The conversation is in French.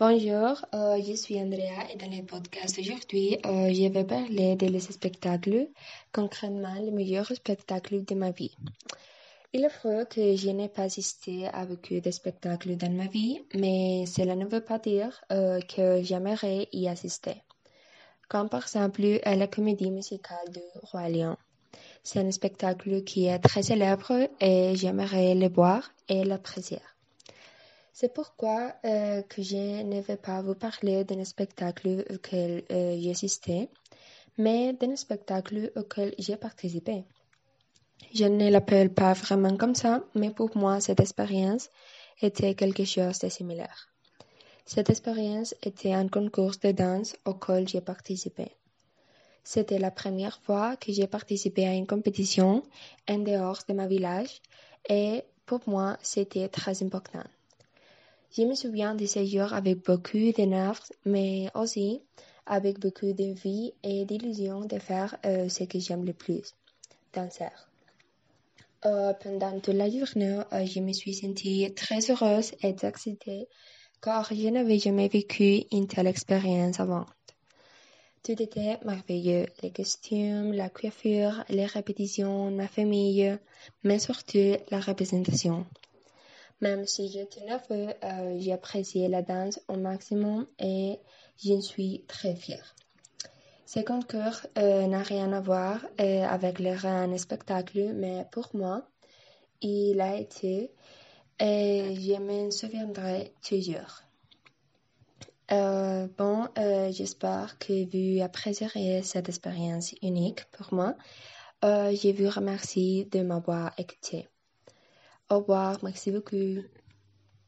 Bonjour, euh, je suis Andrea et dans le podcast aujourd'hui, euh, je vais parler des spectacles, concrètement les meilleurs spectacles de ma vie. Il est vrai que je n'ai pas assisté à beaucoup de spectacles dans ma vie, mais cela ne veut pas dire euh, que j'aimerais y assister. Comme par exemple la comédie musicale de Roi Lion. C'est un spectacle qui est très célèbre et j'aimerais le voir et l'apprécier. C'est pourquoi euh, je ne vais pas vous parler d'un spectacle auquel euh, j'ai assisté, mais d'un spectacle auquel j'ai participé. Je ne l'appelle pas vraiment comme ça, mais pour moi, cette expérience était quelque chose de similaire. Cette expérience était un concours de danse auquel j'ai participé. C'était la première fois que j'ai participé à une compétition en dehors de ma village et pour moi, c'était très important. Je me souviens de ces jours avec beaucoup de nerfs, mais aussi avec beaucoup d'envie et d'illusion de faire euh, ce que j'aime le plus, danser. Euh, pendant toute la journée, euh, je me suis sentie très heureuse et excitée car je n'avais jamais vécu une telle expérience avant. Tout était merveilleux, les costumes, la coiffure, les répétitions, ma famille, mais surtout la représentation. Même si j'étais nerveux, euh, j'ai apprécié la danse au maximum et j'en suis très fière. Ce concours euh, n'a rien à voir euh, avec le grand spectacle, mais pour moi, il a été et je m'en souviendrai toujours. bon, j'espère que vous apprécierez cette expérience unique pour moi. je vous remercie de m'avoir écouté. Au revoir, merci beaucoup.